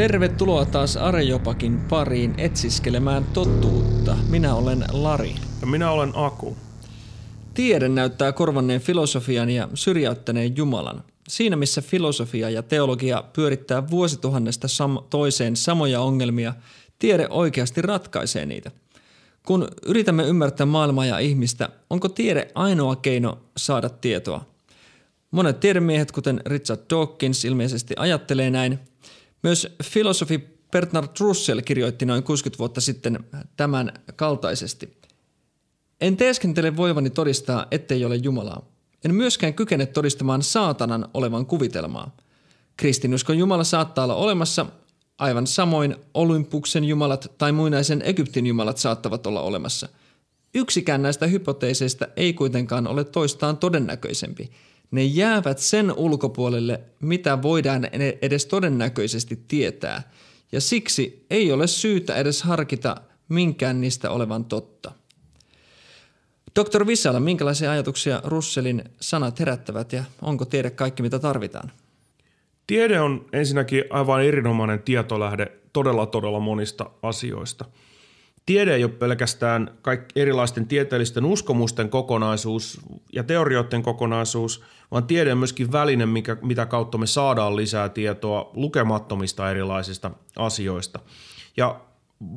Tervetuloa taas Arejopakin pariin etsiskelemään totuutta. Minä olen Lari. Ja minä olen Aku. Tiede näyttää korvanneen filosofian ja syrjäyttäneen Jumalan. Siinä missä filosofia ja teologia pyörittää vuosituhannesta sam- toiseen samoja ongelmia, tiede oikeasti ratkaisee niitä. Kun yritämme ymmärtää maailmaa ja ihmistä, onko tiede ainoa keino saada tietoa? Monet tiedemiehet, kuten Richard Dawkins, ilmeisesti ajattelee näin. Myös filosofi Bernard Russell kirjoitti noin 60 vuotta sitten tämän kaltaisesti. En teeskentele voivani todistaa, ettei ole Jumalaa. En myöskään kykene todistamaan saatanan olevan kuvitelmaa. Kristinuskon Jumala saattaa olla olemassa, aivan samoin Olympuksen jumalat tai muinaisen Egyptin jumalat saattavat olla olemassa. Yksikään näistä hypoteeseista ei kuitenkaan ole toistaan todennäköisempi. Ne jäävät sen ulkopuolelle, mitä voidaan edes todennäköisesti tietää, ja siksi ei ole syytä edes harkita minkään niistä olevan totta. Dr. Vissala, minkälaisia ajatuksia Russellin sanat herättävät ja onko tiede kaikki mitä tarvitaan? Tiede on ensinnäkin aivan erinomainen tietolähde todella todella monista asioista. Tiede ei ole pelkästään kaikki erilaisten tieteellisten uskomusten kokonaisuus ja teorioiden kokonaisuus, vaan tiede on myöskin väline, mikä, mitä kautta me saadaan lisää tietoa lukemattomista erilaisista asioista. Ja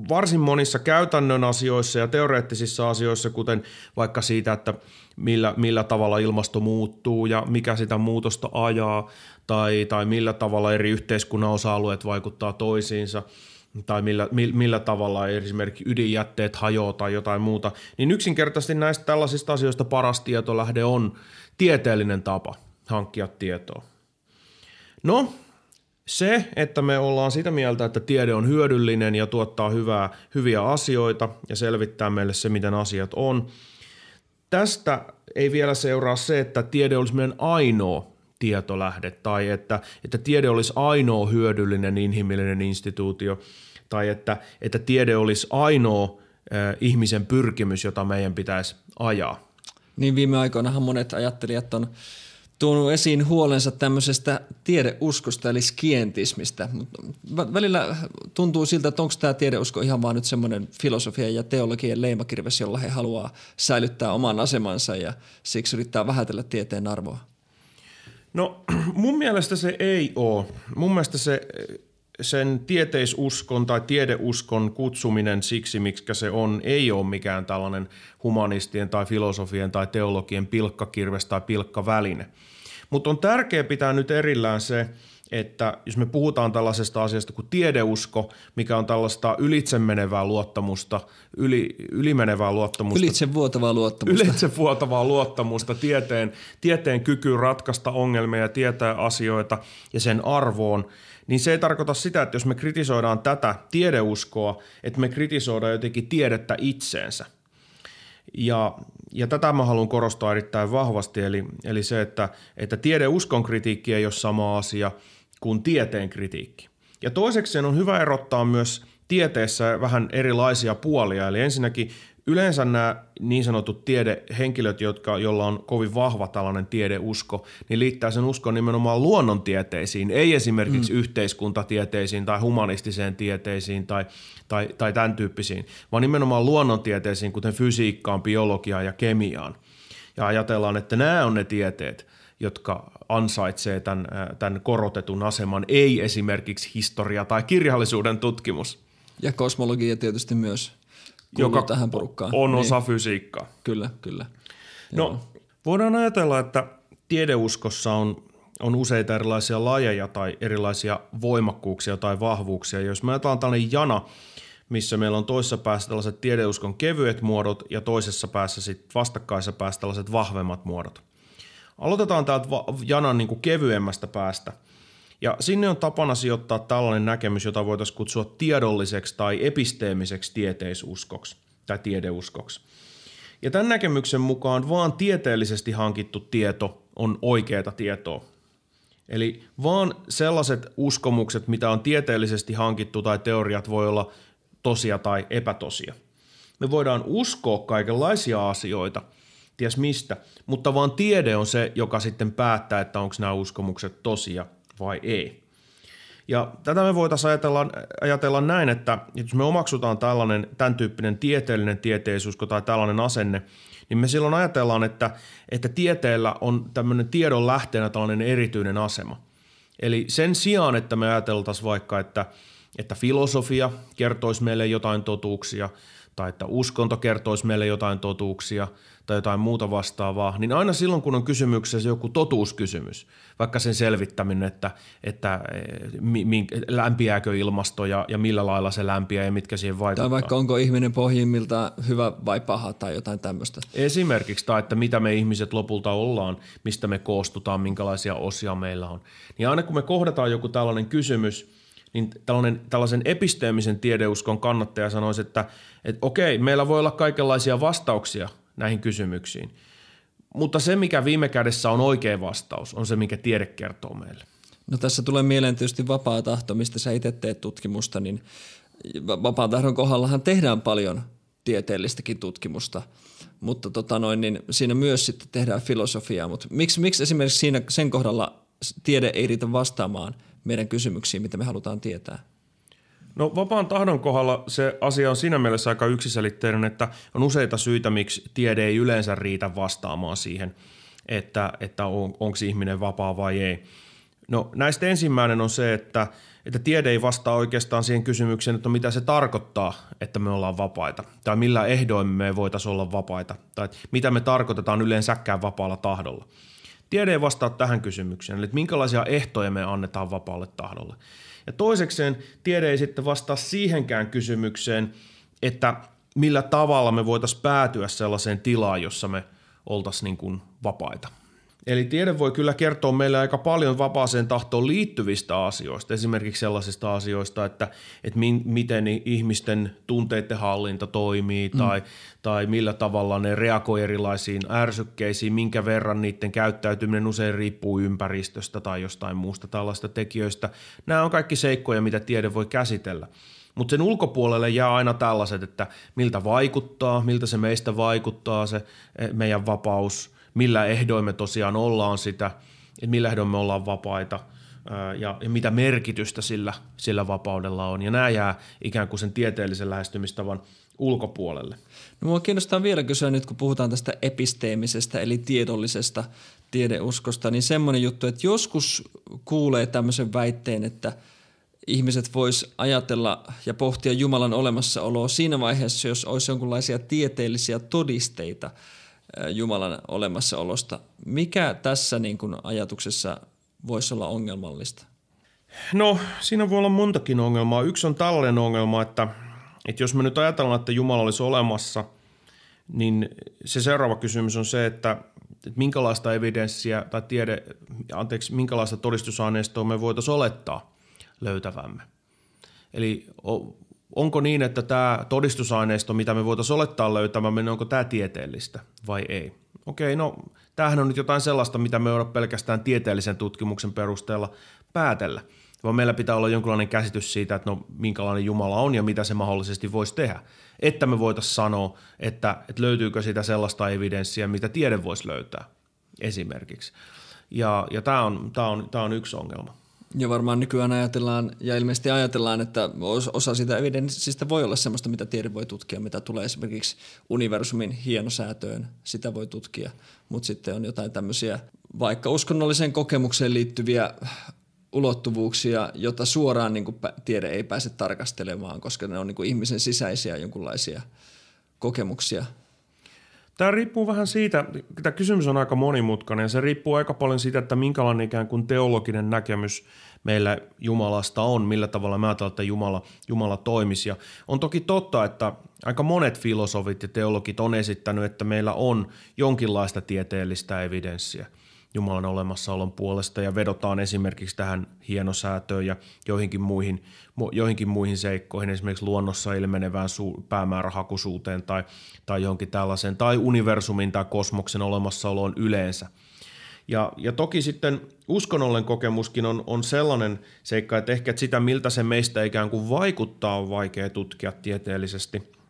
varsin monissa käytännön asioissa ja teoreettisissa asioissa, kuten vaikka siitä, että millä, millä tavalla ilmasto muuttuu ja mikä sitä muutosta ajaa, tai, tai millä tavalla eri yhteiskunnan osa-alueet vaikuttaa toisiinsa, tai millä, millä tavalla esimerkiksi ydinjätteet hajoaa tai jotain muuta, niin yksinkertaisesti näistä tällaisista asioista paras tietolähde on tieteellinen tapa hankkia tietoa. No, se, että me ollaan sitä mieltä, että tiede on hyödyllinen ja tuottaa hyvää, hyviä asioita ja selvittää meille se, miten asiat on. Tästä ei vielä seuraa se, että tiede olisi meidän ainoa tietolähde tai että, että tiede olisi ainoa hyödyllinen inhimillinen instituutio tai että, että tiede olisi ainoa äh, ihmisen pyrkimys, jota meidän pitäisi ajaa. Niin viime aikoinahan monet ajattelijat on tuonut esiin huolensa tämmöisestä tiedeuskosta eli skientismistä. Välillä tuntuu siltä, että onko tämä tiedeusko ihan vaan nyt semmoinen filosofia ja teologian leimakirves, jolla he haluaa säilyttää oman asemansa ja siksi yrittää vähätellä tieteen arvoa. No mun mielestä se ei ole. Mun mielestä se, sen tieteisuskon tai tiedeuskon kutsuminen siksi, miksi se on, ei ole mikään tällainen humanistien tai filosofien tai teologien pilkkakirves tai pilkkaväline. Mutta on tärkeää pitää nyt erillään se, että jos me puhutaan tällaisesta asiasta kuin tiedeusko, mikä on tällaista ylitsemenevää luottamusta, yli, ylimenevää luottamusta. Ylitsevuotavaa luottamusta. Ylitsevuotavaa luottamusta tieteen, tieteen kykyyn ratkaista ongelmia ja tietää asioita ja sen arvoon, niin se ei tarkoita sitä, että jos me kritisoidaan tätä tiedeuskoa, että me kritisoidaan jotenkin tiedettä itseensä. Ja, ja tätä mä haluan korostaa erittäin vahvasti, eli, eli se, että, että tiedeuskon kritiikki ei ole sama asia – kuin tieteen kritiikki. Ja toiseksi on hyvä erottaa myös tieteessä vähän erilaisia puolia. Eli ensinnäkin yleensä nämä niin sanotut tiedehenkilöt, jotka, joilla on kovin vahva tällainen tiedeusko, niin liittää sen uskon nimenomaan luonnontieteisiin, ei esimerkiksi mm. yhteiskuntatieteisiin tai humanistiseen tieteisiin tai, tai, tai tämän tyyppisiin, vaan nimenomaan luonnontieteisiin, kuten fysiikkaan, biologiaan ja kemiaan. Ja ajatellaan, että nämä on ne tieteet, jotka ansaitsee tämän, tämän korotetun aseman, ei esimerkiksi historia tai kirjallisuuden tutkimus. Ja kosmologia tietysti myös joka tähän porukkaan. on niin. osa fysiikkaa. Kyllä, kyllä. No, Joo. voidaan ajatella, että tiedeuskossa on, on useita erilaisia lajeja tai erilaisia voimakkuuksia tai vahvuuksia. Jos me ajatellaan tällainen jana, missä meillä on toisessa päässä tällaiset tiedeuskon kevyet muodot ja toisessa päässä sitten vastakkaisessa päässä tällaiset vahvemmat muodot – Aloitetaan täältä janan niin kuin kevyemmästä päästä. Ja sinne on tapana sijoittaa tällainen näkemys, jota voitaisiin kutsua tiedolliseksi tai episteemiseksi tieteisuskoksi tai tiedeuskoksi. Ja tämän näkemyksen mukaan vaan tieteellisesti hankittu tieto on oikeaa tietoa. Eli vaan sellaiset uskomukset, mitä on tieteellisesti hankittu tai teoriat voi olla tosia tai epätosia. Me voidaan uskoa kaikenlaisia asioita – ties mistä, mutta vaan tiede on se, joka sitten päättää, että onko nämä uskomukset tosia vai ei. Ja tätä me voitaisiin ajatella, ajatella näin, että jos me omaksutaan tällainen, tämän tyyppinen tieteellinen tieteisuusko tai tällainen asenne, niin me silloin ajatellaan, että, että tieteellä on tämmöinen tiedon lähteenä tällainen erityinen asema. Eli sen sijaan, että me ajateltaisiin vaikka, että, että filosofia kertoisi meille jotain totuuksia – tai että uskonto kertoisi meille jotain totuuksia tai jotain muuta vastaavaa, niin aina silloin, kun on kysymyksessä joku totuuskysymys, vaikka sen selvittäminen, että, että eh, mi, mi, lämpiääkö ilmasto ja, ja millä lailla se lämpiää ja mitkä siihen vaikuttaa. Tai vaikka onko ihminen pohjimmilta hyvä vai paha tai jotain tämmöistä. Esimerkiksi, tai että mitä me ihmiset lopulta ollaan, mistä me koostutaan, minkälaisia osia meillä on. Niin aina kun me kohdataan joku tällainen kysymys – niin tällainen, tällaisen episteemisen tiedeuskon kannattaja sanoisi, että, että okei, meillä voi olla kaikenlaisia vastauksia näihin kysymyksiin, mutta se, mikä viime kädessä on oikea vastaus, on se, mikä tiede kertoo meille. No tässä tulee mieleen tietysti vapaa tahto, mistä sä itse teet tutkimusta, niin vapaan tahdon kohdallahan tehdään paljon tieteellistäkin tutkimusta, mutta tota noin, niin siinä myös sitten tehdään filosofiaa, mutta miksi, miksi esimerkiksi siinä sen kohdalla tiede ei riitä vastaamaan – meidän kysymyksiin, mitä me halutaan tietää? No vapaan tahdon kohdalla se asia on siinä mielessä aika yksiselitteinen, että on useita syitä, miksi tiede ei yleensä riitä vastaamaan siihen, että, että on, onko ihminen vapaa vai ei. No näistä ensimmäinen on se, että, että tiede ei vastaa oikeastaan siihen kysymykseen, että mitä se tarkoittaa, että me ollaan vapaita, tai millä ehdoin me voitaisiin olla vapaita, tai mitä me tarkoitetaan yleensäkään vapaalla tahdolla – Tiede ei vastaa tähän kysymykseen, eli minkälaisia ehtoja me annetaan vapaalle tahdolle. Ja toisekseen tiede ei sitten vastaa siihenkään kysymykseen, että millä tavalla me voitaisiin päätyä sellaiseen tilaan, jossa me oltaisiin niin kuin vapaita – Eli tiede voi kyllä kertoa meille aika paljon vapaaseen tahtoon liittyvistä asioista, esimerkiksi sellaisista asioista, että, että min, miten ihmisten tunteiden hallinta toimii mm. tai, tai millä tavalla ne reagoi erilaisiin ärsykkeisiin, minkä verran niiden käyttäytyminen usein riippuu ympäristöstä tai jostain muusta tällaista tekijöistä. Nämä on kaikki seikkoja, mitä tiede voi käsitellä. Mutta sen ulkopuolelle jää aina tällaiset, että miltä vaikuttaa, miltä se meistä vaikuttaa se eh, meidän vapaus – millä ehdoin me tosiaan ollaan sitä, että millä ehdoin me ollaan vapaita ja, ja mitä merkitystä sillä, sillä vapaudella on. Ja nämä jää ikään kuin sen tieteellisen lähestymistavan ulkopuolelle. No mua kiinnostaa vielä kysyä nyt, kun puhutaan tästä episteemisestä eli tiedollisesta tiedeuskosta, niin semmoinen juttu, että joskus kuulee tämmöisen väitteen, että ihmiset vois ajatella ja pohtia Jumalan olemassaoloa siinä vaiheessa, jos olisi jonkinlaisia tieteellisiä todisteita – Jumalan olemassaolosta. Mikä tässä niin kuin ajatuksessa voisi olla ongelmallista? No, siinä voi olla montakin ongelmaa. Yksi on tällainen ongelma, että, että jos me nyt ajatellaan, että Jumala olisi olemassa, niin se seuraava kysymys on se, että, että minkälaista evidenssiä tai tiede, anteeksi, minkälaista todistusaineistoa me voitaisiin olettaa löytävämme. Eli onko niin, että tämä todistusaineisto, mitä me voitaisiin olettaa löytämämme, niin onko tämä tieteellistä vai ei? Okei, no tämähän on nyt jotain sellaista, mitä me ei pelkästään tieteellisen tutkimuksen perusteella päätellä, vaan meillä pitää olla jonkinlainen käsitys siitä, että no minkälainen Jumala on ja mitä se mahdollisesti voisi tehdä. Että me voitaisiin sanoa, että, että löytyykö sitä sellaista evidenssiä, mitä tiede voisi löytää esimerkiksi. Ja, ja tämä on, tämä on, tämä on yksi ongelma. Ja varmaan nykyään ajatellaan, ja ilmeisesti ajatellaan, että osa sitä evidenssistä voi olla sellaista, mitä tiede voi tutkia, mitä tulee esimerkiksi universumin hienosäätöön, sitä voi tutkia. Mutta sitten on jotain tämmöisiä vaikka uskonnolliseen kokemukseen liittyviä ulottuvuuksia, jota suoraan niin kuin tiede ei pääse tarkastelemaan, koska ne on niin kuin ihmisen sisäisiä jonkunlaisia kokemuksia. Tämä riippuu vähän siitä, tämä kysymys on aika monimutkainen se riippuu aika paljon siitä, että minkälainen ikään kuin teologinen näkemys meillä Jumalasta on, millä tavalla me ajatellaan, että Jumala, Jumala toimisi. Ja on toki totta, että aika monet filosofit ja teologit on esittänyt, että meillä on jonkinlaista tieteellistä evidenssiä – Jumalan olemassaolon puolesta ja vedotaan esimerkiksi tähän hienosäätöön ja joihinkin muihin, joihinkin muihin seikkoihin, esimerkiksi luonnossa ilmenevään su- päämäärähakuisuuteen tai, tai johonkin tällaiseen, tai universumin tai kosmoksen olemassaoloon yleensä. Ja, ja toki sitten uskonnollinen kokemuskin on, on sellainen seikka, että ehkä sitä, miltä se meistä ikään kuin vaikuttaa, on vaikea tutkia tieteellisesti –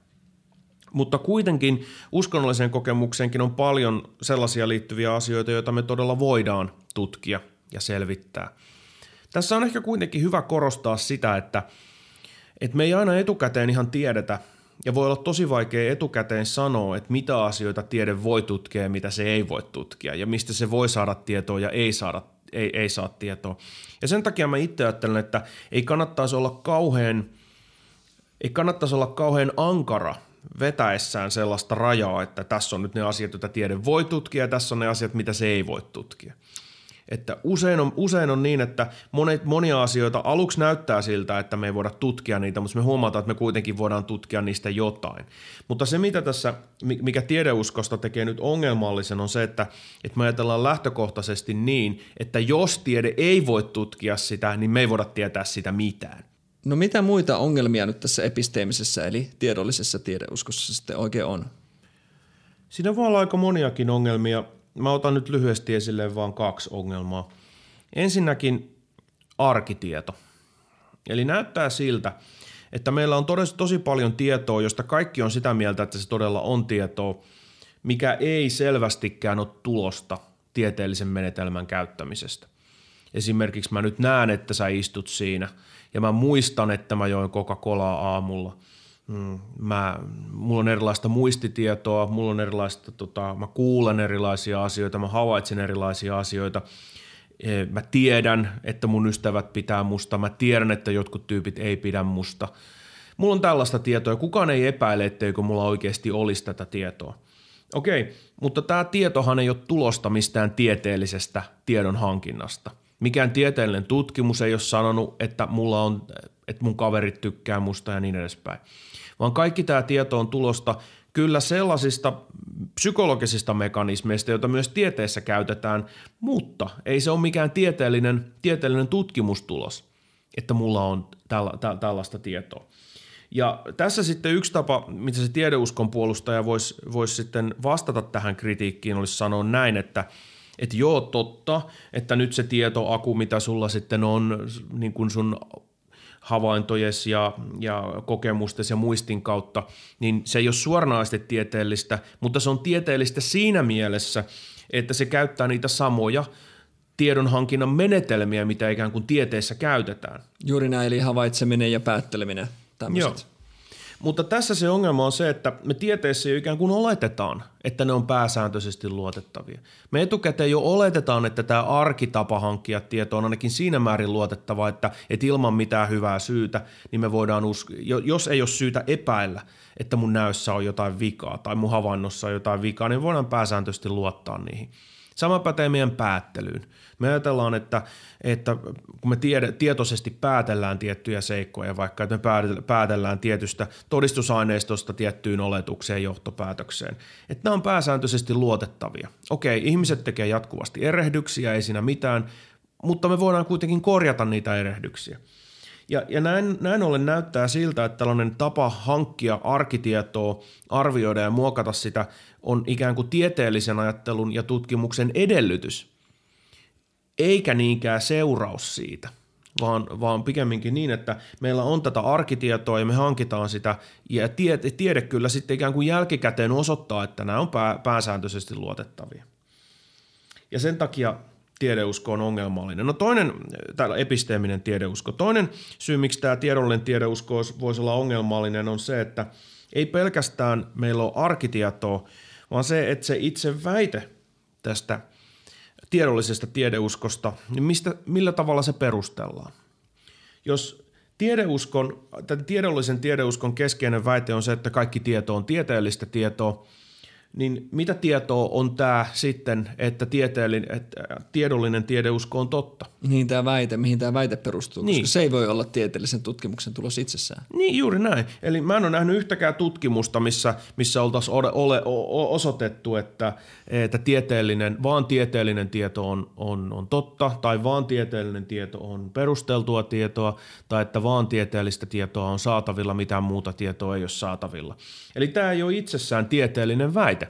mutta kuitenkin uskonnolliseen kokemukseenkin on paljon sellaisia liittyviä asioita, joita me todella voidaan tutkia ja selvittää. Tässä on ehkä kuitenkin hyvä korostaa sitä, että, että me ei aina etukäteen ihan tiedetä, ja voi olla tosi vaikea etukäteen sanoa, että mitä asioita tiede voi tutkia ja mitä se ei voi tutkia, ja mistä se voi saada tietoa ja ei, saada, ei, ei saa tietoa. Ja sen takia mä itse ajattelen, että ei kannattaisi olla kauhean, ei kannattaisi olla kauhean ankara vetäessään sellaista rajaa, että tässä on nyt ne asiat, joita tiede voi tutkia ja tässä on ne asiat, mitä se ei voi tutkia. Että usein on, usein on niin, että monet, monia asioita aluksi näyttää siltä, että me ei voida tutkia niitä, mutta me huomataan, että me kuitenkin voidaan tutkia niistä jotain. Mutta se, mitä tässä, mikä tiedeuskosta tekee nyt ongelmallisen, on se, että, että me ajatellaan lähtökohtaisesti niin, että jos tiede ei voi tutkia sitä, niin me ei voida tietää sitä mitään. No mitä muita ongelmia nyt tässä episteemisessä eli tiedollisessa tiedeuskossa sitten oikein on? Siinä voi olla aika moniakin ongelmia. Mä otan nyt lyhyesti esille vain kaksi ongelmaa. Ensinnäkin arkitieto. Eli näyttää siltä, että meillä on tosi, tosi paljon tietoa, josta kaikki on sitä mieltä, että se todella on tietoa, mikä ei selvästikään ole tulosta tieteellisen menetelmän käyttämisestä. Esimerkiksi mä nyt näen, että sä istut siinä – ja mä muistan, että mä join Coca-Colaa aamulla. Mm, mä, mulla on erilaista muistitietoa, mulla on erilaista, tota, mä kuulen erilaisia asioita, mä havaitsen erilaisia asioita. E, mä tiedän, että mun ystävät pitää musta, mä tiedän, että jotkut tyypit ei pidä musta. Mulla on tällaista tietoa ja kukaan ei epäile, etteikö mulla oikeasti olisi tätä tietoa. Okei, mutta tämä tietohan ei ole tulosta mistään tieteellisestä tiedon hankinnasta – Mikään tieteellinen tutkimus ei ole sanonut, että, mulla on, että mun kaverit tykkää musta ja niin edespäin. Vaan kaikki tämä tieto on tulosta kyllä sellaisista psykologisista mekanismeista, joita myös tieteessä käytetään, mutta ei se ole mikään tieteellinen, tieteellinen tutkimustulos, että mulla on tälla, tä, tällaista tietoa. Ja tässä sitten yksi tapa, mitä se tiedeuskon puolustaja voisi vois sitten vastata tähän kritiikkiin, olisi sanoa näin, että – että joo, totta, että nyt se tietoaku, mitä sulla sitten on niin kuin sun havaintojes ja, ja kokemustes ja muistin kautta, niin se ei ole suoranaisesti tieteellistä, mutta se on tieteellistä siinä mielessä, että se käyttää niitä samoja tiedonhankinnan menetelmiä, mitä ikään kuin tieteessä käytetään. Juuri näin, eli havaitseminen ja päätteleminen, tämmöiset. Joo. Mutta tässä se ongelma on se, että me tieteessä jo ikään kuin oletetaan, että ne on pääsääntöisesti luotettavia. Me etukäteen jo oletetaan, että tämä arkitapa hankkia tietoa on ainakin siinä määrin luotettava, että, että ilman mitään hyvää syytä, niin me voidaan uskoa, jos ei ole syytä epäillä, että mun näössä on jotain vikaa tai mun havainnossa on jotain vikaa, niin voidaan pääsääntöisesti luottaa niihin. Sama pätee meidän päättelyyn. Me ajatellaan, että, että kun me tiede, tietoisesti päätellään tiettyjä seikkoja, vaikka että me päätellään tietystä todistusaineistosta tiettyyn oletukseen johtopäätökseen, että nämä on pääsääntöisesti luotettavia. Okei, ihmiset tekee jatkuvasti erehdyksiä, ei siinä mitään, mutta me voidaan kuitenkin korjata niitä erehdyksiä. Ja, ja näin, näin ollen näyttää siltä, että tällainen tapa hankkia arkitietoa, arvioida ja muokata sitä on ikään kuin tieteellisen ajattelun ja tutkimuksen edellytys, eikä niinkään seuraus siitä, vaan, vaan pikemminkin niin, että meillä on tätä arkitietoa ja me hankitaan sitä, ja tiede, tiede kyllä sitten ikään kuin jälkikäteen osoittaa, että nämä on pää, pääsääntöisesti luotettavia. Ja sen takia tiedeusko on ongelmallinen. No toinen, täällä episteeminen tiedeusko, toinen syy, miksi tämä tiedollinen tiedeusko voisi olla ongelmallinen, on se, että ei pelkästään meillä ole arkitietoa, vaan se, että se itse väite tästä tiedollisesta tiedeuskosta, niin mistä, millä tavalla se perustellaan. Jos tiedeuskon, tiedollisen tiedeuskon keskeinen väite on se, että kaikki tieto on tieteellistä tietoa, niin mitä tietoa on tämä sitten, että, tieteellinen, että tiedollinen tiedeusko on totta? Niin tämä väite, mihin tämä väite perustuu, niin. koska se ei voi olla tieteellisen tutkimuksen tulos itsessään. Niin, juuri näin. Eli mä en ole nähnyt yhtäkään tutkimusta, missä, missä oltaisiin ole, ole, osoitettu, että, että tieteellinen, vaan tieteellinen tieto on, on, on totta, tai vaan tieteellinen tieto on perusteltua tietoa, tai että vaan tieteellistä tietoa on saatavilla, mitään muuta tietoa ei ole saatavilla. Eli tämä ei ole itsessään tieteellinen väite,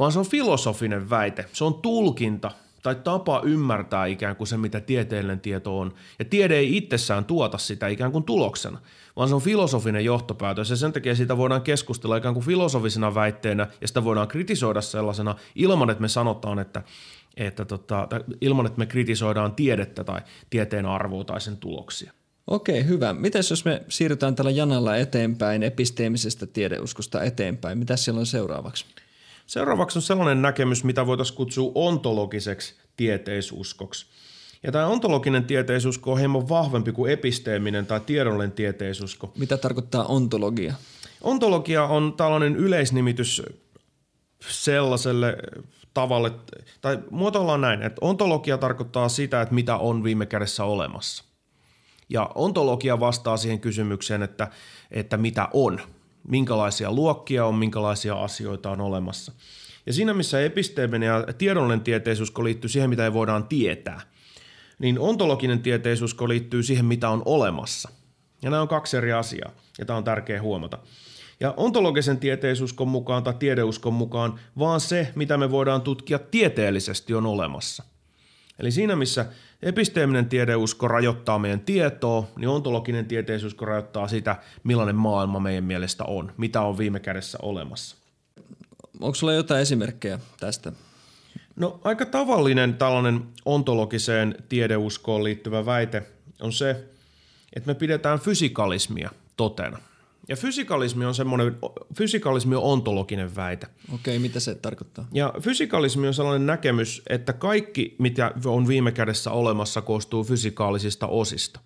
vaan se on filosofinen väite, se on tulkinta tai tapa ymmärtää ikään kuin se, mitä tieteellinen tieto on. Ja tiede ei itsessään tuota sitä ikään kuin tuloksena, vaan se on filosofinen johtopäätös ja sen takia siitä voidaan keskustella ikään kuin filosofisena väitteenä ja sitä voidaan kritisoida sellaisena ilman, että me sanotaan, että, että tota, ilman, että me kritisoidaan tiedettä tai tieteen arvoa tai sen tuloksia. Okei, hyvä. Mites jos me siirrytään tällä janalla eteenpäin, episteemisestä tiedeuskosta eteenpäin? Mitä siellä on seuraavaksi? Seuraavaksi on sellainen näkemys, mitä voitaisiin kutsua ontologiseksi tieteisuskoksi. Ja tämä ontologinen tieteisusko on hieman vahvempi kuin episteeminen tai tiedollinen tieteisusko. Mitä tarkoittaa ontologia? Ontologia on tällainen yleisnimitys sellaiselle tavalle, tai muotoillaan näin, että ontologia tarkoittaa sitä, että mitä on viime kädessä olemassa. Ja ontologia vastaa siihen kysymykseen, että, että mitä on, minkälaisia luokkia on, minkälaisia asioita on olemassa. Ja siinä, missä episteeminen ja tiedollinen tieteisuusko liittyy siihen, mitä ei voidaan tietää, niin ontologinen tieteisuusko liittyy siihen, mitä on olemassa. Ja nämä on kaksi eri asiaa, ja tämä on tärkeä huomata. Ja ontologisen tieteisuuskon mukaan tai tiedeuskon mukaan vaan se, mitä me voidaan tutkia tieteellisesti on olemassa. Eli siinä, missä episteeminen tiedeusko rajoittaa meidän tietoa, niin ontologinen tieteisuusko rajoittaa sitä, millainen maailma meidän mielestä on, mitä on viime kädessä olemassa. Onko sulla jotain esimerkkejä tästä? No aika tavallinen tällainen ontologiseen tiedeuskoon liittyvä väite on se, että me pidetään fysikalismia totena. Ja fysikalismi on semmoinen, fysikalismi on ontologinen väite. Okei, mitä se tarkoittaa? Ja fysikalismi on sellainen näkemys, että kaikki, mitä on viime kädessä olemassa, koostuu fysikaalisista osista.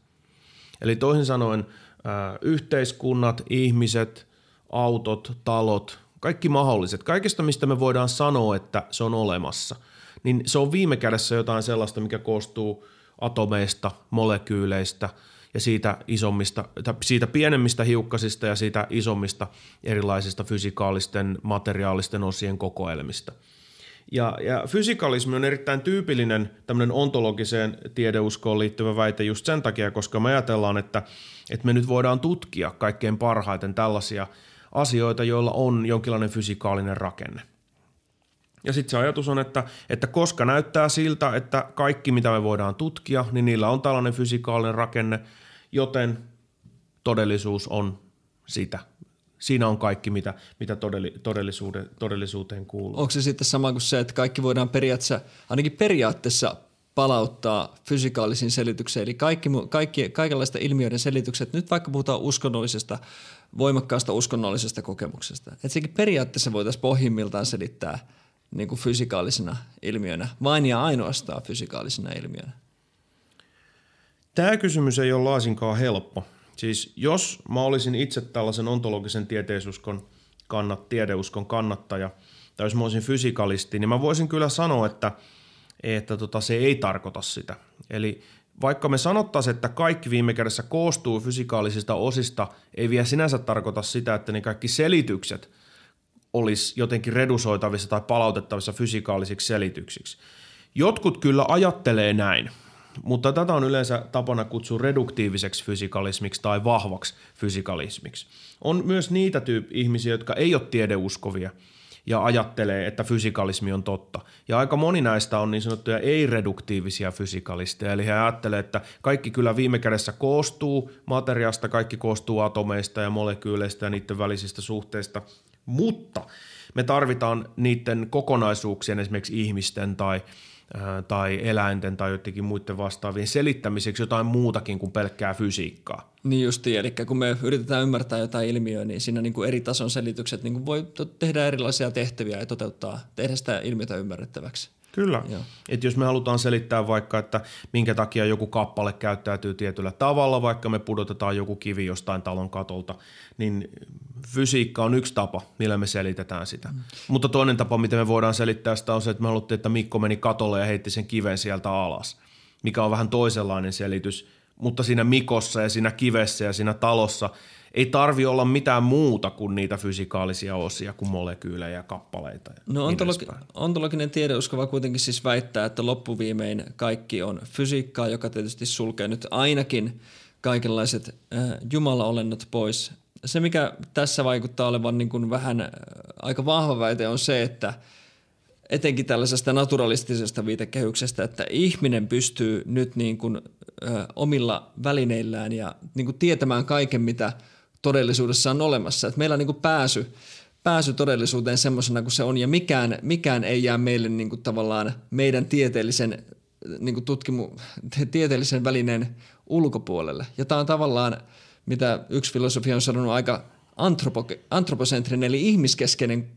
Eli toisin sanoen äh, yhteiskunnat, ihmiset, autot, talot, kaikki mahdolliset, kaikesta mistä me voidaan sanoa, että se on olemassa, niin se on viime kädessä jotain sellaista, mikä koostuu atomeista, molekyyleistä – ja siitä, isommista, siitä pienemmistä hiukkasista ja siitä isommista erilaisista fysikaalisten materiaalisten osien kokoelmista. Ja, ja fysikalismi on erittäin tyypillinen tämmöinen ontologiseen tiedeuskoon liittyvä väite just sen takia, koska me ajatellaan, että, että me nyt voidaan tutkia kaikkein parhaiten tällaisia asioita, joilla on jonkinlainen fysikaalinen rakenne. Ja sitten se ajatus on, että, että koska näyttää siltä, että kaikki mitä me voidaan tutkia, niin niillä on tällainen fysikaalinen rakenne – joten todellisuus on sitä. Siinä on kaikki, mitä, mitä todellisuuteen, todellisuuteen kuuluu. Onko se sitten sama kuin se, että kaikki voidaan periaatteessa, ainakin periaatteessa palauttaa fysikaalisiin selitykseen, eli kaikki, kaikki, kaikenlaista ilmiöiden selitykset, nyt vaikka puhutaan uskonnollisesta, voimakkaasta uskonnollisesta kokemuksesta, että sekin periaatteessa voitaisiin pohjimmiltaan selittää niin kuin fysikaalisena ilmiönä, vain ja ainoastaan fysikaalisena ilmiönä. Tämä kysymys ei ole laasinkaan helppo. Siis jos mä olisin itse tällaisen ontologisen tieteisuskon kannat, tiedeuskon kannattaja, tai jos mä olisin fysikalisti, niin mä voisin kyllä sanoa, että, että tota, se ei tarkoita sitä. Eli vaikka me sanottaisiin, että kaikki viime kädessä koostuu fysikaalisista osista, ei vielä sinänsä tarkoita sitä, että ne kaikki selitykset olisi jotenkin redusoitavissa tai palautettavissa fysikaalisiksi selityksiksi. Jotkut kyllä ajattelee näin – mutta tätä on yleensä tapana kutsua reduktiiviseksi fysikalismiksi tai vahvaksi fysikalismiksi. On myös niitä tyyp- ihmisiä, jotka ei ole tiedeuskovia ja ajattelee, että fysikalismi on totta. Ja aika moni näistä on niin sanottuja ei-reduktiivisia fysikalisteja, eli he ajattelee, että kaikki kyllä viime kädessä koostuu materiaasta, kaikki koostuu atomeista ja molekyyleistä ja niiden välisistä suhteista, mutta me tarvitaan niiden kokonaisuuksien esimerkiksi ihmisten tai – tai eläinten tai jotenkin muiden vastaavien selittämiseksi jotain muutakin kuin pelkkää fysiikkaa. Niin justi, eli kun me yritetään ymmärtää jotain ilmiöä, niin siinä niin kuin eri tason selitykset niin kuin voi tehdä erilaisia tehtäviä ja toteuttaa, tehdä sitä ilmiötä ymmärrettäväksi. Kyllä. Et jos me halutaan selittää vaikka, että minkä takia joku kappale käyttäytyy tietyllä tavalla, vaikka me pudotetaan joku kivi jostain talon katolta, niin fysiikka on yksi tapa, millä me selitetään sitä. Mm. Mutta toinen tapa, miten me voidaan selittää sitä, on se, että me haluttiin, että Mikko meni katolle ja heitti sen kiven sieltä alas, mikä on vähän toisenlainen selitys. Mutta siinä Mikossa ja siinä kivessä ja siinä talossa – ei tarvi olla mitään muuta kuin niitä fysikaalisia osia kuin molekyylejä ja kappaleita. Ja no niin ontologi- ontologinen tiedeuskova kuitenkin siis väittää, että loppuviimein kaikki on fysiikkaa, joka tietysti sulkee nyt ainakin kaikenlaiset äh, jumalaolennot pois. Se, mikä tässä vaikuttaa olevan niin kuin vähän äh, aika vahva väite, on se, että etenkin tällaisesta naturalistisesta viitekehyksestä, että ihminen pystyy nyt niin kuin, äh, omilla välineillään ja niin kuin tietämään kaiken, mitä – todellisuudessa on olemassa. Että meillä on niin pääsy, pääsy todellisuuteen semmoisena kuin se on ja mikään, mikään ei jää meille niin kuin tavallaan meidän tieteellisen, niin kuin tutkimu, tieteellisen välineen ulkopuolelle. Ja tämä on tavallaan, mitä yksi filosofi on sanonut, aika antropo, antroposentrinen eli ihmiskeskeinen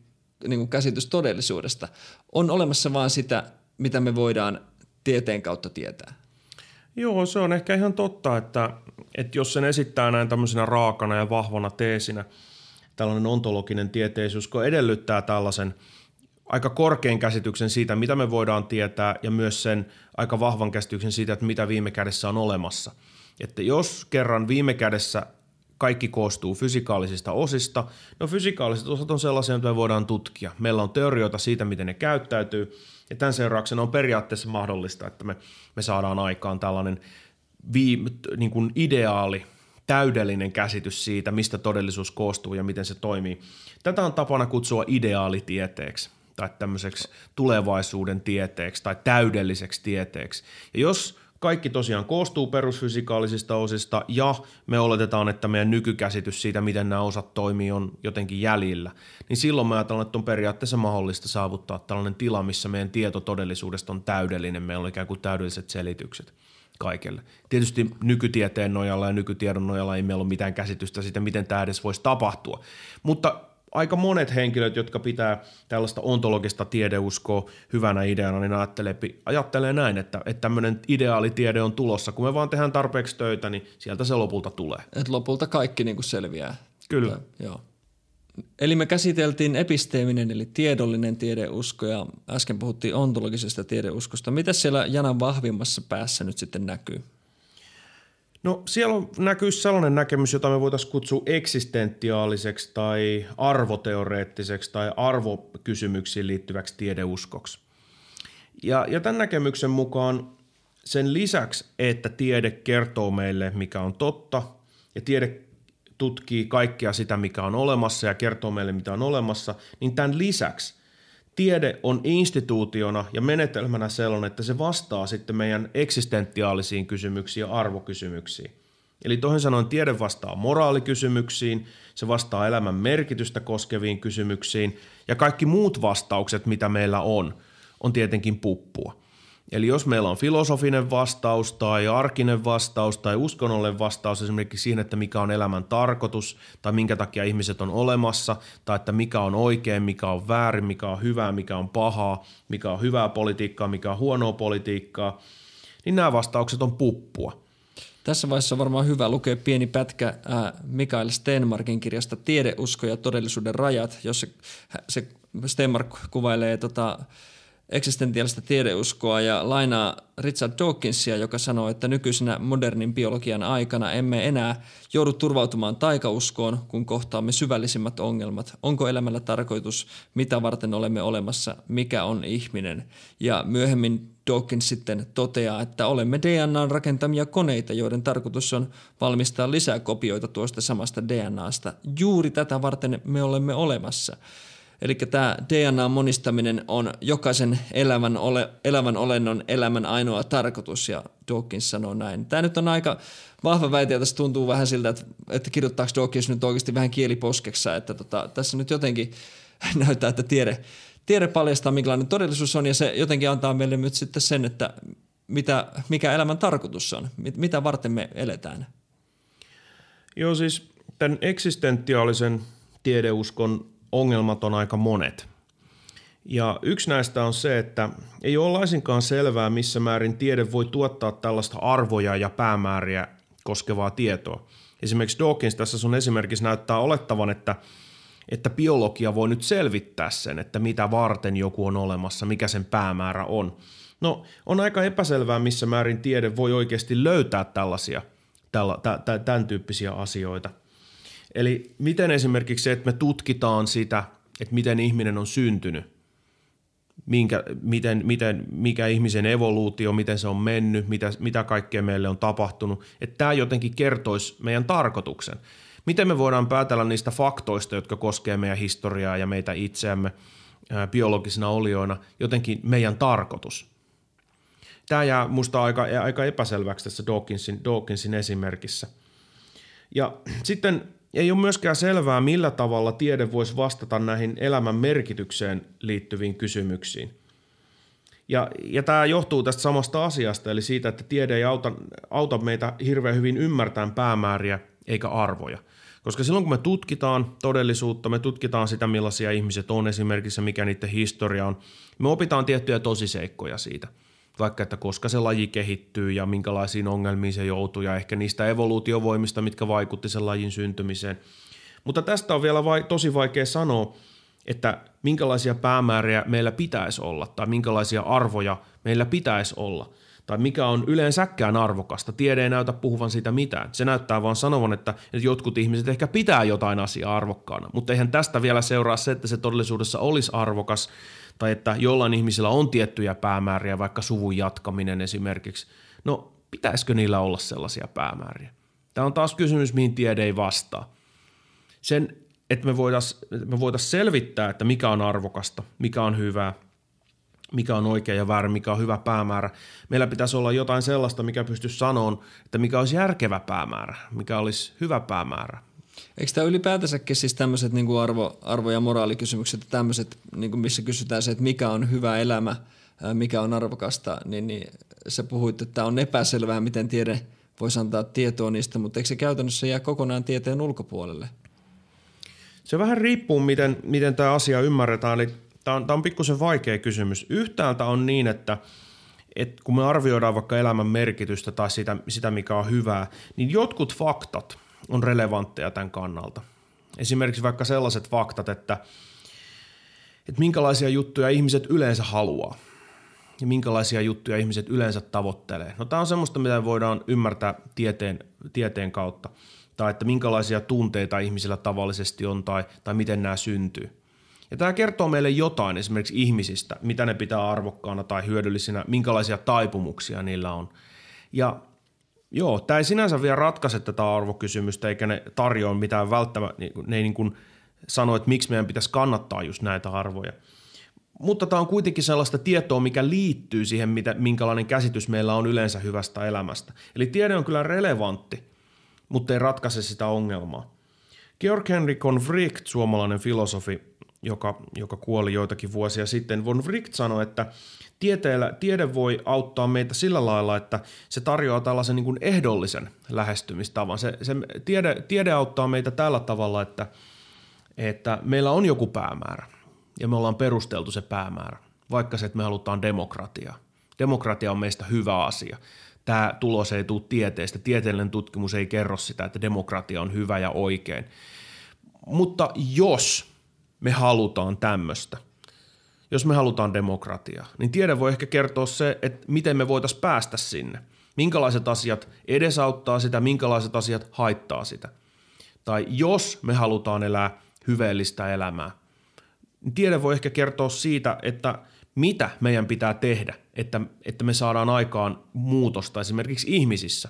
niin kuin käsitys todellisuudesta. On olemassa vaan sitä, mitä me voidaan tieteen kautta tietää. Joo, se on ehkä ihan totta, että, että jos sen esittää näin tämmöisenä raakana ja vahvana teesinä, tällainen ontologinen tieteisuusko edellyttää tällaisen aika korkean käsityksen siitä, mitä me voidaan tietää ja myös sen aika vahvan käsityksen siitä, että mitä viime kädessä on olemassa. Että jos kerran viime kädessä kaikki koostuu fysikaalisista osista. No fysikaaliset osat on sellaisia, mitä me voidaan tutkia. Meillä on teorioita siitä, miten ne käyttäytyy, ja tämän seurauksena on periaatteessa mahdollista, että me, me saadaan aikaan tällainen vii, niin kuin ideaali, täydellinen käsitys siitä, mistä todellisuus koostuu ja miten se toimii. Tätä on tapana kutsua ideaalitieteeksi tai tämmöiseksi tulevaisuuden tieteeksi tai täydelliseksi tieteeksi. Ja jos kaikki tosiaan koostuu perusfysikaalisista osista ja me oletetaan, että meidän nykykäsitys siitä, miten nämä osat toimii, on jotenkin jäljillä. Niin silloin mä ajattelen, että on periaatteessa mahdollista saavuttaa tällainen tila, missä meidän tieto todellisuudesta on täydellinen. Meillä on ikään kuin täydelliset selitykset kaikelle. Tietysti nykytieteen nojalla ja nykytiedon nojalla ei meillä ole mitään käsitystä siitä, miten tämä edes voisi tapahtua. Mutta aika monet henkilöt, jotka pitää tällaista ontologista tiedeuskoa hyvänä ideana, niin ajattelee, ajattelee näin, että, että tämmöinen ideaalitiede on tulossa. Kun me vaan tehdään tarpeeksi töitä, niin sieltä se lopulta tulee. Et lopulta kaikki niin kuin selviää. Kyllä. Että, joo. Eli me käsiteltiin episteeminen eli tiedollinen tiedeusko ja äsken puhuttiin ontologisesta tiedeuskosta. Mitä siellä Janan vahvimmassa päässä nyt sitten näkyy? No siellä on, näkyy sellainen näkemys, jota me voitaisiin kutsua eksistentiaaliseksi tai arvoteoreettiseksi tai arvokysymyksiin liittyväksi tiedeuskoksi. Ja, ja tämän näkemyksen mukaan sen lisäksi, että tiede kertoo meille, mikä on totta, ja tiede tutkii kaikkea sitä, mikä on olemassa ja kertoo meille, mitä on olemassa, niin tämän lisäksi tiede on instituutiona ja menetelmänä sellainen, että se vastaa sitten meidän eksistentiaalisiin kysymyksiin ja arvokysymyksiin. Eli toisin sanoen tiede vastaa moraalikysymyksiin, se vastaa elämän merkitystä koskeviin kysymyksiin ja kaikki muut vastaukset, mitä meillä on, on tietenkin puppua. Eli jos meillä on filosofinen vastaus tai arkinen vastaus tai uskonnollinen vastaus esimerkiksi siihen, että mikä on elämän tarkoitus tai minkä takia ihmiset on olemassa tai että mikä on oikein, mikä on väärin, mikä on hyvää, mikä on pahaa, mikä on hyvää politiikkaa, mikä on huonoa politiikkaa, niin nämä vastaukset on puppua. Tässä vaiheessa on varmaan hyvä lukea pieni pätkä äh, Mikael Stenmarkin kirjasta Tiedeusko ja todellisuuden rajat, jossa se Stenmark kuvailee tota, eksistentiaalista tiedeuskoa ja lainaa Richard Dawkinsia, joka sanoo, että nykyisenä modernin biologian aikana emme enää joudu turvautumaan taikauskoon, kun kohtaamme syvällisimmät ongelmat. Onko elämällä tarkoitus, mitä varten olemme olemassa, mikä on ihminen? Ja myöhemmin Dawkins sitten toteaa, että olemme DNAn rakentamia koneita, joiden tarkoitus on valmistaa lisää kopioita tuosta samasta DNAsta. Juuri tätä varten me olemme olemassa. Eli tämä DNA-monistaminen on jokaisen elävän, ole, elävän olennon elämän ainoa tarkoitus, ja Dawkins sanoo näin. Tämä nyt on aika vahva väite, ja tässä tuntuu vähän siltä, että, että kirjoittaako Dawkins nyt oikeasti vähän kieliposkeksä, että tota, tässä nyt jotenkin näyttää, että tiede, tiede paljastaa, minkälainen todellisuus on, ja se jotenkin antaa meille nyt sitten sen, että mitä, mikä elämän tarkoitus on, mit, mitä varten me eletään. Joo, siis tämän eksistentiaalisen tiedeuskon ongelmat on aika monet. Ja yksi näistä on se, että ei ole laisinkaan selvää, missä määrin tiede voi tuottaa tällaista arvoja ja päämääriä koskevaa tietoa. Esimerkiksi Dawkins tässä sun esimerkissä näyttää olettavan, että, että biologia voi nyt selvittää sen, että mitä varten joku on olemassa, mikä sen päämäärä on. No, on aika epäselvää, missä määrin tiede voi oikeasti löytää tällaisia, tällä, tämän tyyppisiä asioita – Eli miten esimerkiksi se, että me tutkitaan sitä, että miten ihminen on syntynyt, minkä, miten, miten, mikä ihmisen evoluutio, miten se on mennyt, mitä, mitä kaikkea meille on tapahtunut, että tämä jotenkin kertoisi meidän tarkoituksen. Miten me voidaan päätellä niistä faktoista, jotka koskee meidän historiaa ja meitä itseämme biologisina olioina, jotenkin meidän tarkoitus. Tämä jää minusta aika, aika epäselväksi tässä Dawkinsin, Dawkinsin esimerkissä. Ja sitten ei ole myöskään selvää, millä tavalla tiede voisi vastata näihin elämän merkitykseen liittyviin kysymyksiin. Ja, ja tämä johtuu tästä samasta asiasta, eli siitä, että tiede ei auta, auta meitä hirveän hyvin ymmärtämään päämääriä eikä arvoja. Koska silloin kun me tutkitaan todellisuutta, me tutkitaan sitä millaisia ihmiset on esimerkiksi mikä niiden historia on, me opitaan tiettyjä tosiseikkoja siitä. Vaikka, että koska se laji kehittyy ja minkälaisiin ongelmiin se joutuu ja ehkä niistä evoluutiovoimista, mitkä vaikutti sen lajin syntymiseen. Mutta tästä on vielä vai, tosi vaikea sanoa, että minkälaisia päämääriä meillä pitäisi olla tai minkälaisia arvoja meillä pitäisi olla – tai mikä on yleensäkään arvokasta. Tiede ei näytä puhuvan siitä mitään. Se näyttää vaan sanovan, että, jotkut ihmiset ehkä pitää jotain asiaa arvokkaana, mutta eihän tästä vielä seuraa se, että se todellisuudessa olisi arvokas tai että jollain ihmisillä on tiettyjä päämääriä, vaikka suvun jatkaminen esimerkiksi. No, pitäisikö niillä olla sellaisia päämääriä? Tämä on taas kysymys, mihin tiede ei vastaa. Sen, että me voitaisiin me voitais selvittää, että mikä on arvokasta, mikä on hyvää – mikä on oikea ja väärä, mikä on hyvä päämäärä. Meillä pitäisi olla jotain sellaista, mikä pystyisi sanomaan, että mikä olisi järkevä päämäärä, mikä olisi hyvä päämäärä. Eikö tämä ylipäätänsäkin siis tämmöiset niin kuin arvo, arvo- ja moraalikysymykset, tämmöiset, niin kuin missä kysytään se, että mikä on hyvä elämä, mikä on arvokasta, niin, niin sä puhuit, että on epäselvää, miten tiede voisi antaa tietoa niistä, mutta eikö se käytännössä jää kokonaan tieteen ulkopuolelle? Se vähän riippuu, miten, miten tämä asia ymmärretään. Eli Tämä on, on pikkusen vaikea kysymys. Yhtäältä on niin, että, että kun me arvioidaan vaikka elämän merkitystä tai sitä, sitä, mikä on hyvää, niin jotkut faktat on relevantteja tämän kannalta. Esimerkiksi vaikka sellaiset faktat, että, että minkälaisia juttuja ihmiset yleensä haluaa ja minkälaisia juttuja ihmiset yleensä tavoittelee. No tämä on semmoista, mitä voidaan ymmärtää tieteen, tieteen kautta. Tai että minkälaisia tunteita ihmisillä tavallisesti on tai, tai miten nämä syntyy. Ja tämä kertoo meille jotain esimerkiksi ihmisistä, mitä ne pitää arvokkaana tai hyödyllisinä, minkälaisia taipumuksia niillä on. Ja joo, tämä ei sinänsä vielä ratkaise tätä arvokysymystä, eikä ne tarjoa mitään välttämättä, niin ne ei niin kuin sano, että miksi meidän pitäisi kannattaa just näitä arvoja. Mutta tämä on kuitenkin sellaista tietoa, mikä liittyy siihen, mitä, minkälainen käsitys meillä on yleensä hyvästä elämästä. Eli tiede on kyllä relevantti, mutta ei ratkaise sitä ongelmaa. Georg Henrik von Wright, suomalainen filosofi, joka, joka kuoli joitakin vuosia sitten. Von Wright sanoi, että tieteellä, tiede voi auttaa meitä sillä lailla, että se tarjoaa tällaisen niin kuin ehdollisen lähestymistavan. Se, se tiede, tiede auttaa meitä tällä tavalla, että, että meillä on joku päämäärä ja me ollaan perusteltu se päämäärä, vaikka se, että me halutaan demokratiaa. Demokratia on meistä hyvä asia. Tämä tulos ei tule tieteestä. Tieteellinen tutkimus ei kerro sitä, että demokratia on hyvä ja oikein. Mutta jos me halutaan tämmöistä, jos me halutaan demokratiaa, niin tiede voi ehkä kertoa se, että miten me voitaisiin päästä sinne. Minkälaiset asiat edesauttaa sitä, minkälaiset asiat haittaa sitä. Tai jos me halutaan elää hyveellistä elämää, niin tiede voi ehkä kertoa siitä, että mitä meidän pitää tehdä, että, että me saadaan aikaan muutosta esimerkiksi ihmisissä.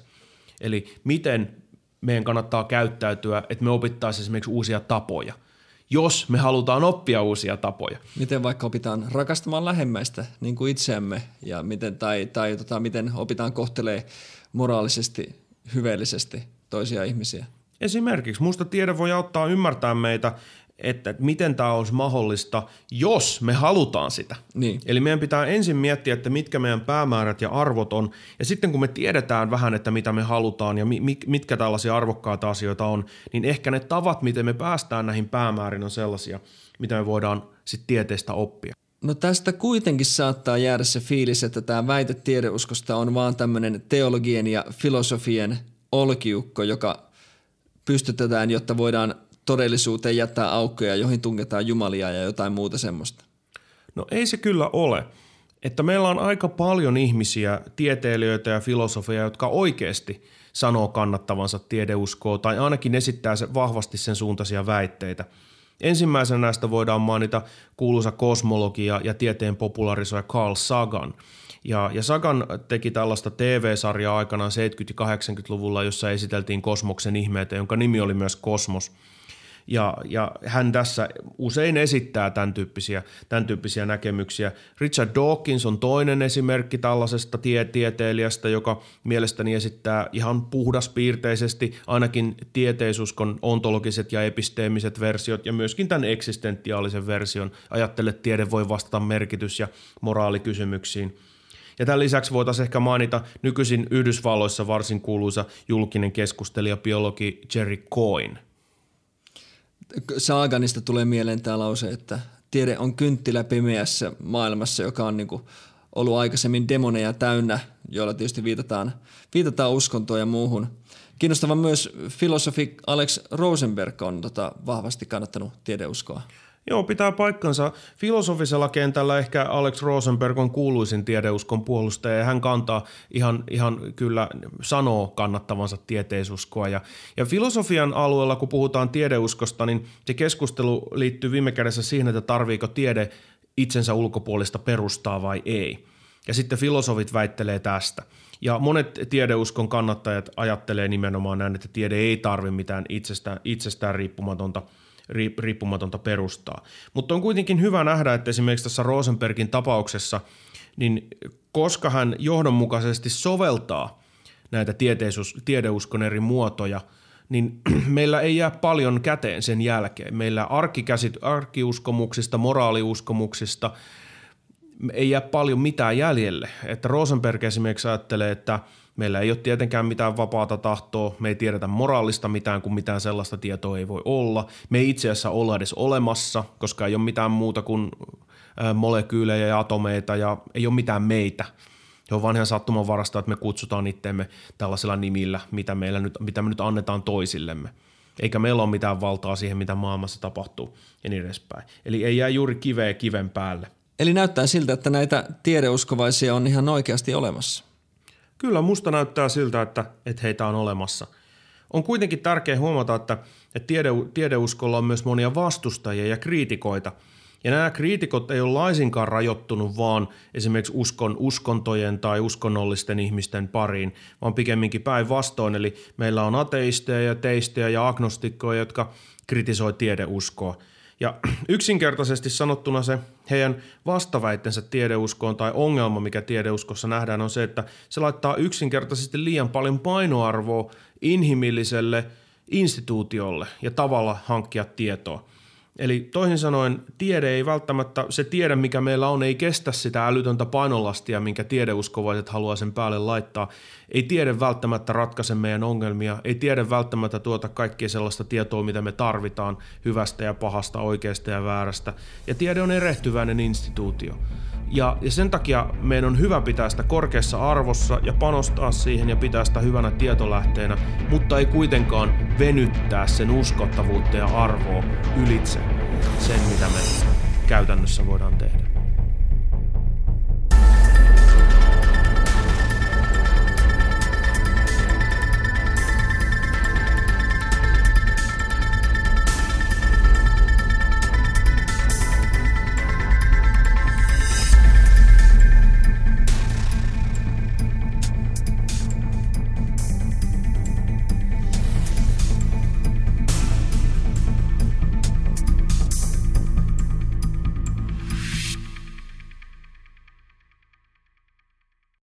Eli miten meidän kannattaa käyttäytyä, että me opittaisiin esimerkiksi uusia tapoja – jos me halutaan oppia uusia tapoja. Miten vaikka opitaan rakastamaan lähemmäistä niin kuin itseämme ja miten, tai, tai tota, miten opitaan kohtelee moraalisesti, hyveellisesti toisia ihmisiä. Esimerkiksi musta tiede voi auttaa ymmärtää meitä että miten tämä olisi mahdollista, jos me halutaan sitä. Niin. Eli meidän pitää ensin miettiä, että mitkä meidän päämäärät ja arvot on, ja sitten kun me tiedetään vähän, että mitä me halutaan ja mitkä tällaisia arvokkaita asioita on, niin ehkä ne tavat, miten me päästään näihin päämääriin on sellaisia, mitä me voidaan sitten tieteestä oppia. No tästä kuitenkin saattaa jäädä se fiilis, että tämä väite tiedeuskosta on vaan tämmöinen teologien ja filosofien olkiukko, joka pystytetään, jotta voidaan todellisuuteen jättää aukkoja, joihin tungetaan jumalia ja jotain muuta semmoista? No ei se kyllä ole. Että meillä on aika paljon ihmisiä, tieteilijöitä ja filosofia, jotka oikeasti sanoo kannattavansa tiedeuskoa tai ainakin esittää se vahvasti sen suuntaisia väitteitä. Ensimmäisenä näistä voidaan mainita kuuluisa kosmologia ja tieteen popularisoija Carl Sagan. Ja, ja Sagan teki tällaista TV-sarjaa aikanaan 70- ja 80-luvulla, jossa esiteltiin kosmoksen ihmeitä, jonka nimi oli myös Kosmos – Ja, ja hän tässä usein esittää tämän tyyppisiä, tämän tyyppisiä näkemyksiä. Richard Dawkins on toinen esimerkki tällaisesta tie- tieteilijästä, joka mielestäni esittää ihan puhdaspiirteisesti ainakin tieteisuskon ontologiset ja episteemiset versiot ja myöskin tämän eksistentiaalisen version. Ajattele, että tiede voi vastata merkitys- ja moraalikysymyksiin. Ja tämän lisäksi voitaisiin ehkä mainita nykyisin Yhdysvalloissa varsin kuuluisa julkinen keskustelija biologi Jerry Coyne – Saaganista tulee mieleen tämä lause, että tiede on kynttilä pimeässä maailmassa, joka on niin ollut aikaisemmin demoneja täynnä, joilla tietysti viitataan, viitataan uskontoon ja muuhun. Kiinnostava myös filosofi Alex Rosenberg on tota, vahvasti kannattanut tiedeuskoa. Joo, pitää paikkansa. Filosofisella kentällä ehkä Alex Rosenberg on kuuluisin tiedeuskon puolustaja ja hän kantaa ihan, ihan kyllä sanoo kannattavansa tieteisuskoa. Ja, ja filosofian alueella, kun puhutaan tiedeuskosta, niin se keskustelu liittyy viime kädessä siihen, että tarviiko tiede itsensä ulkopuolista perustaa vai ei. Ja sitten filosofit väittelee tästä. Ja monet tiedeuskon kannattajat ajattelee nimenomaan näin, että tiede ei tarvi mitään itsestään, itsestään riippumatonta – riippumatonta perustaa. Mutta on kuitenkin hyvä nähdä, että esimerkiksi tässä Rosenbergin tapauksessa, niin koska hän johdonmukaisesti soveltaa näitä tiedeuskon eri muotoja, niin meillä ei jää paljon käteen sen jälkeen. Meillä arkikäsit, arkiuskomuksista, moraaliuskomuksista ei jää paljon mitään jäljelle. Että Rosenberg esimerkiksi ajattelee, että – Meillä ei ole tietenkään mitään vapaata tahtoa, me ei tiedetä moraalista mitään, kun mitään sellaista tietoa ei voi olla. Me ei itse asiassa olla edes olemassa, koska ei ole mitään muuta kuin molekyylejä ja atomeita ja ei ole mitään meitä. Se on vanhan sattuman varasta, että me kutsutaan itteemme tällaisilla nimillä, mitä, meillä nyt, mitä me nyt annetaan toisillemme. Eikä meillä ole mitään valtaa siihen, mitä maailmassa tapahtuu ja niin edespäin. Eli ei jää juuri kiveä kiven päälle. Eli näyttää siltä, että näitä tiedeuskovaisia on ihan oikeasti olemassa. Kyllä musta näyttää siltä, että, että heitä on olemassa. On kuitenkin tärkeää huomata, että, että tiede, tiedeuskolla on myös monia vastustajia ja kriitikoita. Ja nämä kriitikot ei ole laisinkaan rajoittunut vaan esimerkiksi uskon, uskontojen tai uskonnollisten ihmisten pariin, vaan pikemminkin päinvastoin. Eli meillä on ateisteja ja teistejä ja agnostikkoja, jotka kritisoi tiedeuskoa – ja yksinkertaisesti sanottuna se heidän vastaväittensä tiedeuskoon tai ongelma, mikä tiedeuskossa nähdään, on se, että se laittaa yksinkertaisesti liian paljon painoarvoa inhimilliselle instituutiolle ja tavalla hankkia tietoa. Eli toisin sanoen tiede ei välttämättä, se tiede mikä meillä on, ei kestä sitä älytöntä painolastia, minkä tiedeuskovaiset haluaa sen päälle laittaa. Ei tiede välttämättä ratkaise meidän ongelmia, ei tiede välttämättä tuota kaikkea sellaista tietoa, mitä me tarvitaan hyvästä ja pahasta, oikeasta ja väärästä. Ja tiede on erehtyväinen instituutio. Ja, ja sen takia meidän on hyvä pitää sitä korkeassa arvossa ja panostaa siihen ja pitää sitä hyvänä tietolähteenä, mutta ei kuitenkaan venyttää sen uskottavuutta ja arvoa ylitse sen, mitä me käytännössä voidaan tehdä.